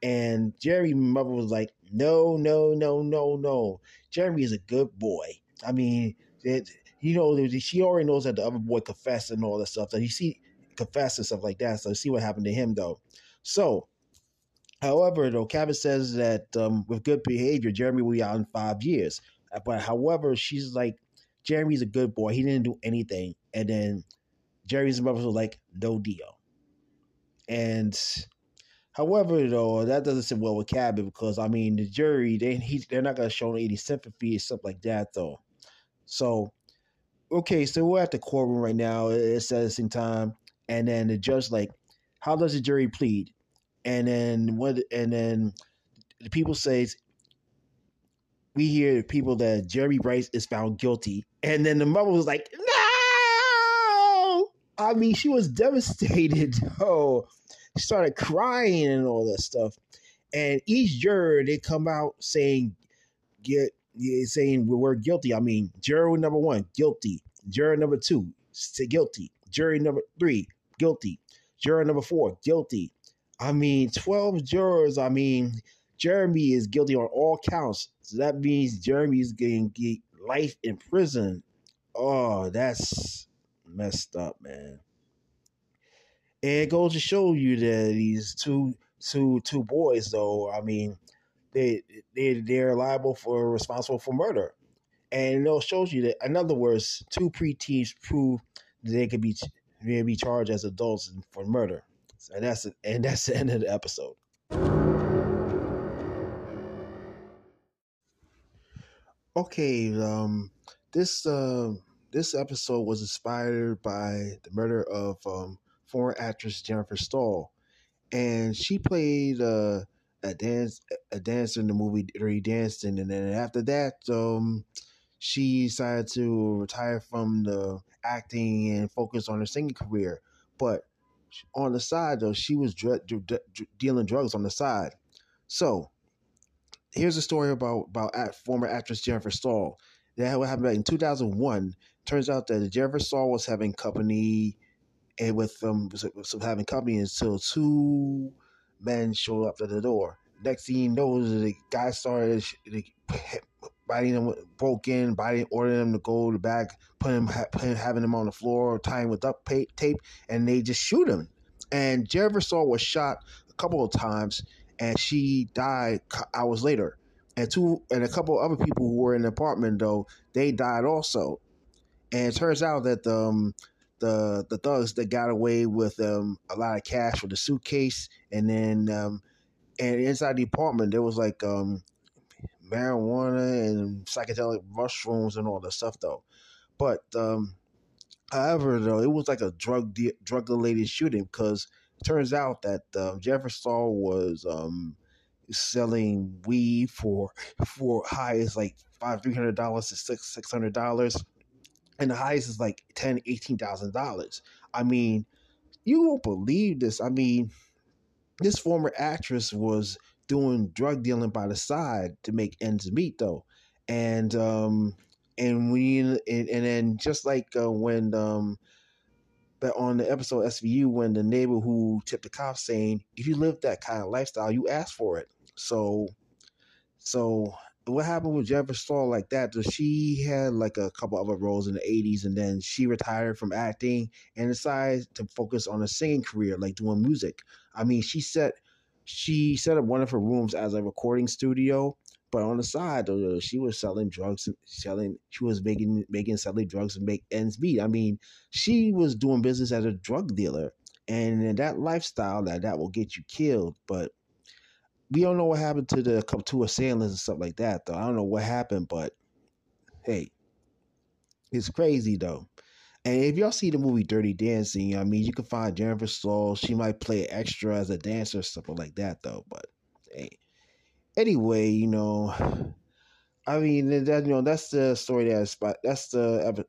And Jerry's mother was like, no, no, no, no, no. Jeremy is a good boy. I mean, it, you know, she already knows that the other boy confessed and all that stuff. So you see, confessed and stuff like that. So see what happened to him though. So However, though, Cabot says that um, with good behavior, Jeremy will be out in five years. But however, she's like, Jeremy's a good boy. He didn't do anything. And then Jerry's mother was like, no deal. And however, though, that doesn't sit well with Cabot because I mean the jury they he, they're not gonna show any sympathy or stuff like that though. So okay, so we're at the courtroom right now. It's at the same time, and then the judge like, how does the jury plead? And then what? And then the people says, we hear the people that Jeremy Bryce is found guilty, and then the mother was like, no. I mean, she was [laughs] devastated. Oh, started crying and all that stuff. And each juror they come out saying, get saying we're guilty. I mean, juror number one, guilty. Juror number two, guilty. Jury number three, guilty. Juror number four, guilty. I mean, 12 jurors. I mean, Jeremy is guilty on all counts. So that means Jeremy is getting get life in prison. Oh, that's messed up, man. And it goes to show you that these two two two boys, though, I mean, they they they're liable for responsible for murder, and it shows you that. In other words, two preteens prove that they could be may be charged as adults for murder, and that's and that's the end of the episode. Okay, um, this uh, this episode was inspired by the murder of um, former actress Jennifer Stahl, and she played uh, a dance a dancer in the movie Dirty Dancing, and then after that, um, she decided to retire from the acting and focus on her singing career. But on the side, though, she was dr- dr- dr- dealing drugs on the side. So here's a story about about former actress Jennifer Stahl. That happened in 2001. Turns out that Jennifer Stahl was having company and with um, was having company until two men showed up at the door. Next thing you know, the guy started biting them, broke in, biting, ordering them to go to back, putting him, having them on the floor, tying with duct tape, and they just shoot him. And Jennifer was shot a couple of times, and she died hours later. And two and a couple of other people who were in the apartment though, they died also. And it turns out that um, the the thugs that got away with um, a lot of cash with the suitcase, and then um, and inside the apartment there was like um, marijuana and psychedelic mushrooms and all that stuff though. But um, however, though it was like a drug de- drug related shooting because it turns out that Stahl was um, selling weed for for high as like five three hundred dollars to six six hundred dollars and the highest is like ten, eighteen thousand dollars. I mean, you won't believe this. I mean, this former actress was doing drug dealing by the side to make ends meet, though, and um, and we and, and then just like uh, when um, but on the episode SVU when the neighbor who tipped the cops saying, if you live that kind of lifestyle, you ask for it. So, so what happened with Jennifer Stahl like that? Does She had like a couple other roles in the '80s, and then she retired from acting and decided to focus on a singing career, like doing music. I mean, she set she set up one of her rooms as a recording studio, but on the side, though, she was selling drugs, selling. She was making making selling drugs and make ends meet. I mean, she was doing business as a drug dealer, and that lifestyle that that will get you killed. But we don't know what happened to the two assailants and stuff like that, though. I don't know what happened, but hey, it's crazy though. And if y'all see the movie Dirty Dancing, I mean, you can find Jennifer Stahl. She might play extra as a dancer, or something like that, though. But hey, anyway, you know, I mean, that you know, that's the story that's that's the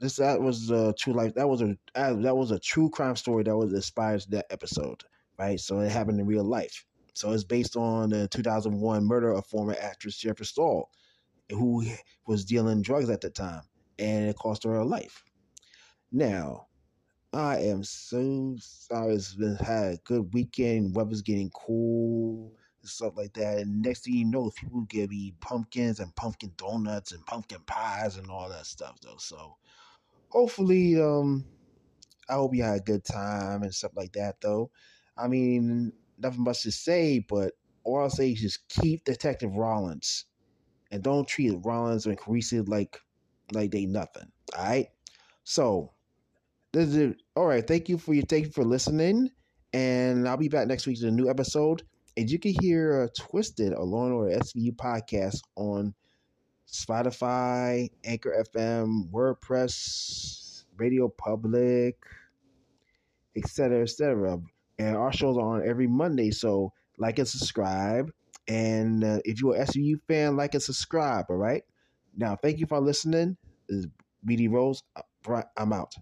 this that was the true life. That was a that was a true crime story that was inspired that episode, right? So it happened in real life. So it's based on the 2001 murder of former actress Jennifer Stahl, who was dealing drugs at the time, and it cost her her life. Now, I am so sorry. It's been had a good weekend. Weather's getting cool and stuff like that. And next thing you know, people get me pumpkins and pumpkin donuts and pumpkin pies and all that stuff though. So hopefully, um, I hope you had a good time and stuff like that though. I mean, nothing much to say, but all I'll say is just keep Detective Rollins and don't treat Rollins and Carisi like like they nothing. All right. So this is all right. Thank you for your thank you for listening, and I'll be back next week with a new episode. And you can hear uh, Twisted, a Law and Order SVU podcast on Spotify, Anchor FM, WordPress, Radio Public, etc., etc. And our shows are on every Monday, so like and subscribe. And uh, if you're a SVU fan, like and subscribe. All right. Now, thank you for listening. This is BD Rose. I'm out.